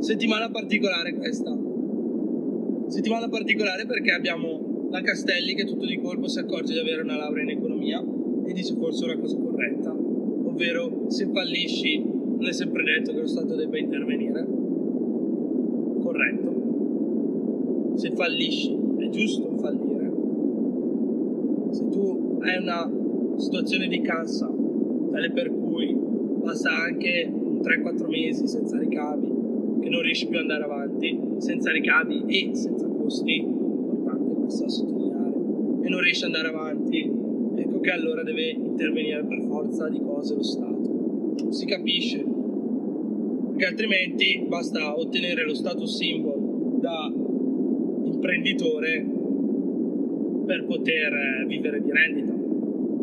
Settimana particolare questa. Settimana particolare perché abbiamo la Castelli che tutto di colpo si accorge di avere una laurea in economia e dice forse una cosa corretta, ovvero se fallisci non è sempre detto che lo Stato debba intervenire. Corretto. Se fallisci è giusto fallire. Se tu hai una situazione di cassa tale per cui passa anche 3-4 mesi senza ricavi, che non riesci più ad andare avanti, senza ricavi e senza costi, importante questo da sottolineare, e non riesci ad andare avanti, ecco che allora deve intervenire per forza di cose lo Stato. Si capisce, perché altrimenti basta ottenere lo status symbol da imprenditore per poter vivere di rendita.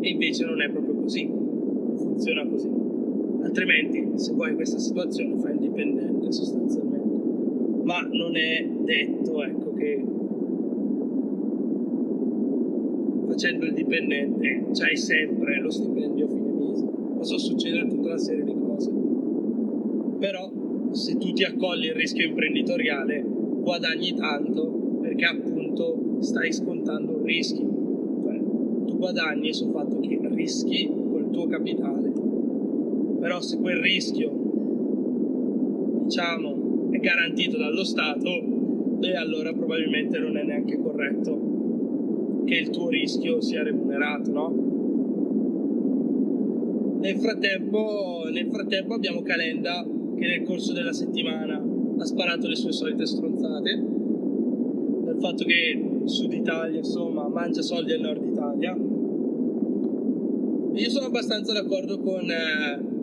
E invece non è proprio così, funziona così. Altrimenti, se vuoi questa situazione, fai il dipendente sostanzialmente. Ma non è detto, ecco, che facendo il dipendente c'hai sempre lo stipendio a fine mese. Possono succedere tutta una serie di cose. Però, se tu ti accogli il rischio imprenditoriale, guadagni tanto perché appunto stai scontando un rischio. Cioè, tu guadagni sul fatto che rischi col tuo capitale. Però se quel rischio, diciamo, è garantito dallo Stato, beh allora probabilmente non è neanche corretto che il tuo rischio sia remunerato, no? Nel frattempo, nel frattempo abbiamo Calenda che nel corso della settimana ha sparato le sue solite stronzate del fatto che Sud Italia insomma mangia soldi al Nord Italia io sono abbastanza d'accordo con eh,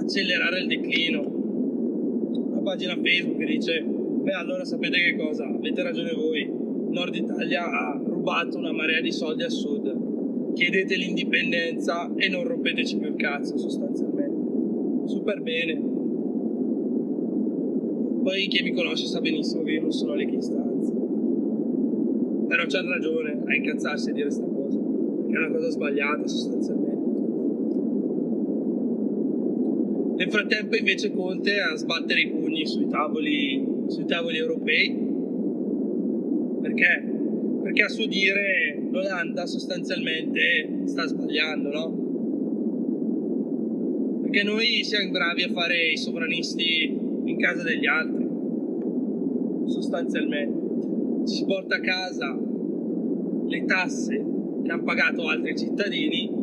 accelerare il declino. La pagina Facebook dice beh allora sapete che cosa? Avete ragione voi. Nord Italia ha rubato una marea di soldi al Sud. Chiedete l'indipendenza e non rompeteci più il cazzo sostanzialmente. Super bene. Poi chi mi conosce sa benissimo che io non sono leghista, anzi. Però c'ha ragione a incazzarsi a dire questa cosa, perché è una cosa sbagliata sostanzialmente. Nel frattempo invece Conte a sbattere i pugni sui tavoli, sui tavoli europei. Perché? Perché a suo dire l'Olanda sostanzialmente sta sbagliando, no? Perché noi siamo bravi a fare i sovranisti in casa degli altri, sostanzialmente. Ci si porta a casa le tasse che hanno pagato altri cittadini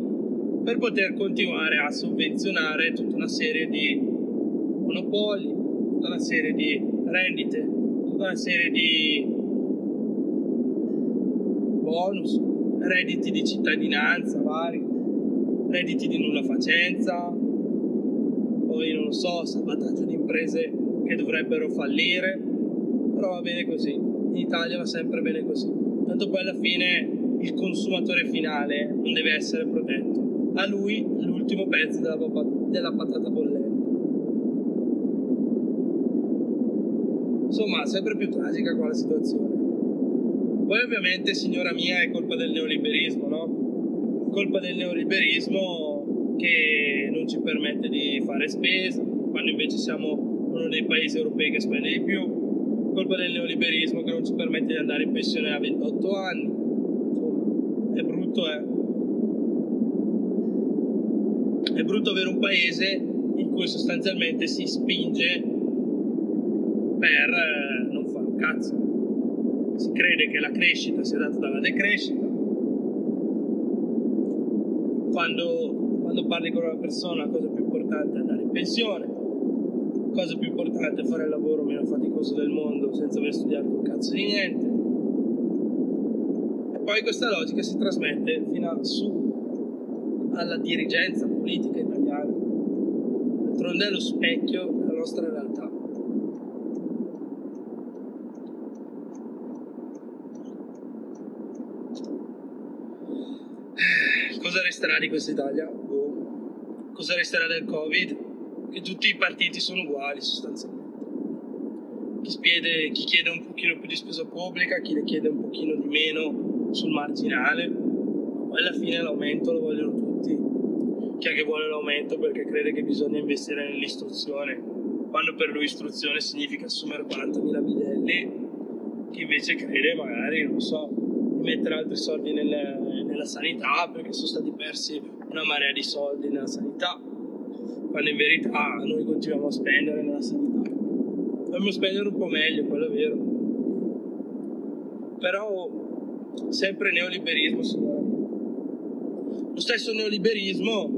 per poter continuare a sovvenzionare tutta una serie di monopoli, tutta una serie di rendite, tutta una serie di bonus, redditi di cittadinanza vari, redditi di nulla facenza, poi non lo so, salvataggio di imprese che dovrebbero fallire, però va bene così, in Italia va sempre bene così, tanto poi alla fine il consumatore finale non deve essere protetto, a lui l'ultimo pezzo della, della patata bollente. Insomma, sempre più tragica qua la situazione. Poi ovviamente, signora mia, è colpa del neoliberismo, no? Colpa del neoliberismo che non ci permette di fare spesa, quando invece siamo uno dei paesi europei che spende di più. Colpa del neoliberismo che non ci permette di andare in pensione a 28 anni. Insomma, è brutto, eh? È brutto avere un paese in cui sostanzialmente si spinge per eh, non fare un cazzo si crede che la crescita sia data dalla decrescita. Quando, quando parli con una persona, la cosa più importante è andare in pensione, la cosa più importante è fare il lavoro meno faticoso del mondo senza aver studiato un cazzo di niente. E poi questa logica si trasmette fino a su alla dirigenza politica italiana. D'altronde è lo specchio della nostra realtà. cosa resterà di questa Italia? Boh. Cosa resterà del Covid? Che tutti i partiti sono uguali sostanzialmente. Chi, spiede, chi chiede un pochino più di spesa pubblica, chi ne chiede un pochino di meno sul marginale, ma alla fine l'aumento lo vogliono tutti. Chi è che vuole l'aumento perché crede che bisogna investire nell'istruzione, quando per lui istruzione significa assumere 40.000 bidelli, chi invece crede magari, non so, di mettere altri soldi nel, nella sanità perché sono stati persi una marea di soldi nella sanità, quando in verità noi continuiamo a spendere nella sanità. Dobbiamo spendere un po' meglio, quello è vero. Però sempre neoliberismo, signore. Lo stesso neoliberismo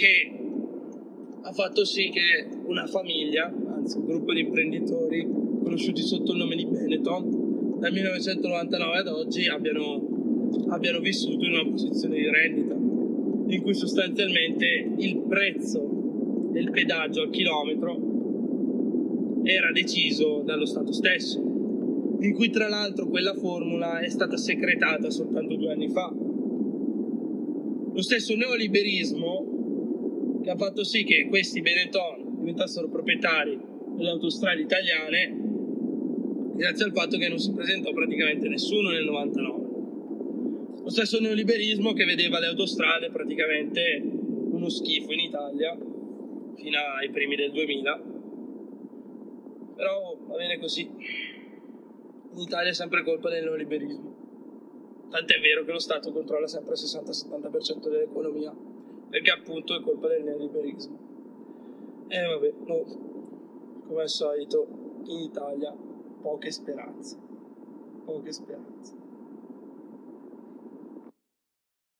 che ha fatto sì che una famiglia, anzi un gruppo di imprenditori conosciuti sotto il nome di Benetton, dal 1999 ad oggi abbiano, abbiano vissuto in una posizione di rendita, in cui sostanzialmente il prezzo del pedaggio al chilometro era deciso dallo Stato stesso, in cui tra l'altro quella formula è stata secretata soltanto due anni fa. Lo stesso neoliberismo che ha fatto sì che questi Benetton diventassero proprietari delle autostrade italiane grazie al fatto che non si presentò praticamente nessuno nel 99. Lo stesso neoliberismo che vedeva le autostrade praticamente uno schifo in Italia fino ai primi del 2000. Però va bene così. In Italia è sempre colpa del neoliberismo. Tant'è vero che lo Stato controlla sempre il 60-70% dell'economia perché appunto è colpa del neoliberismo. E vabbè, no, come al solito in Italia poche speranze, poche speranze.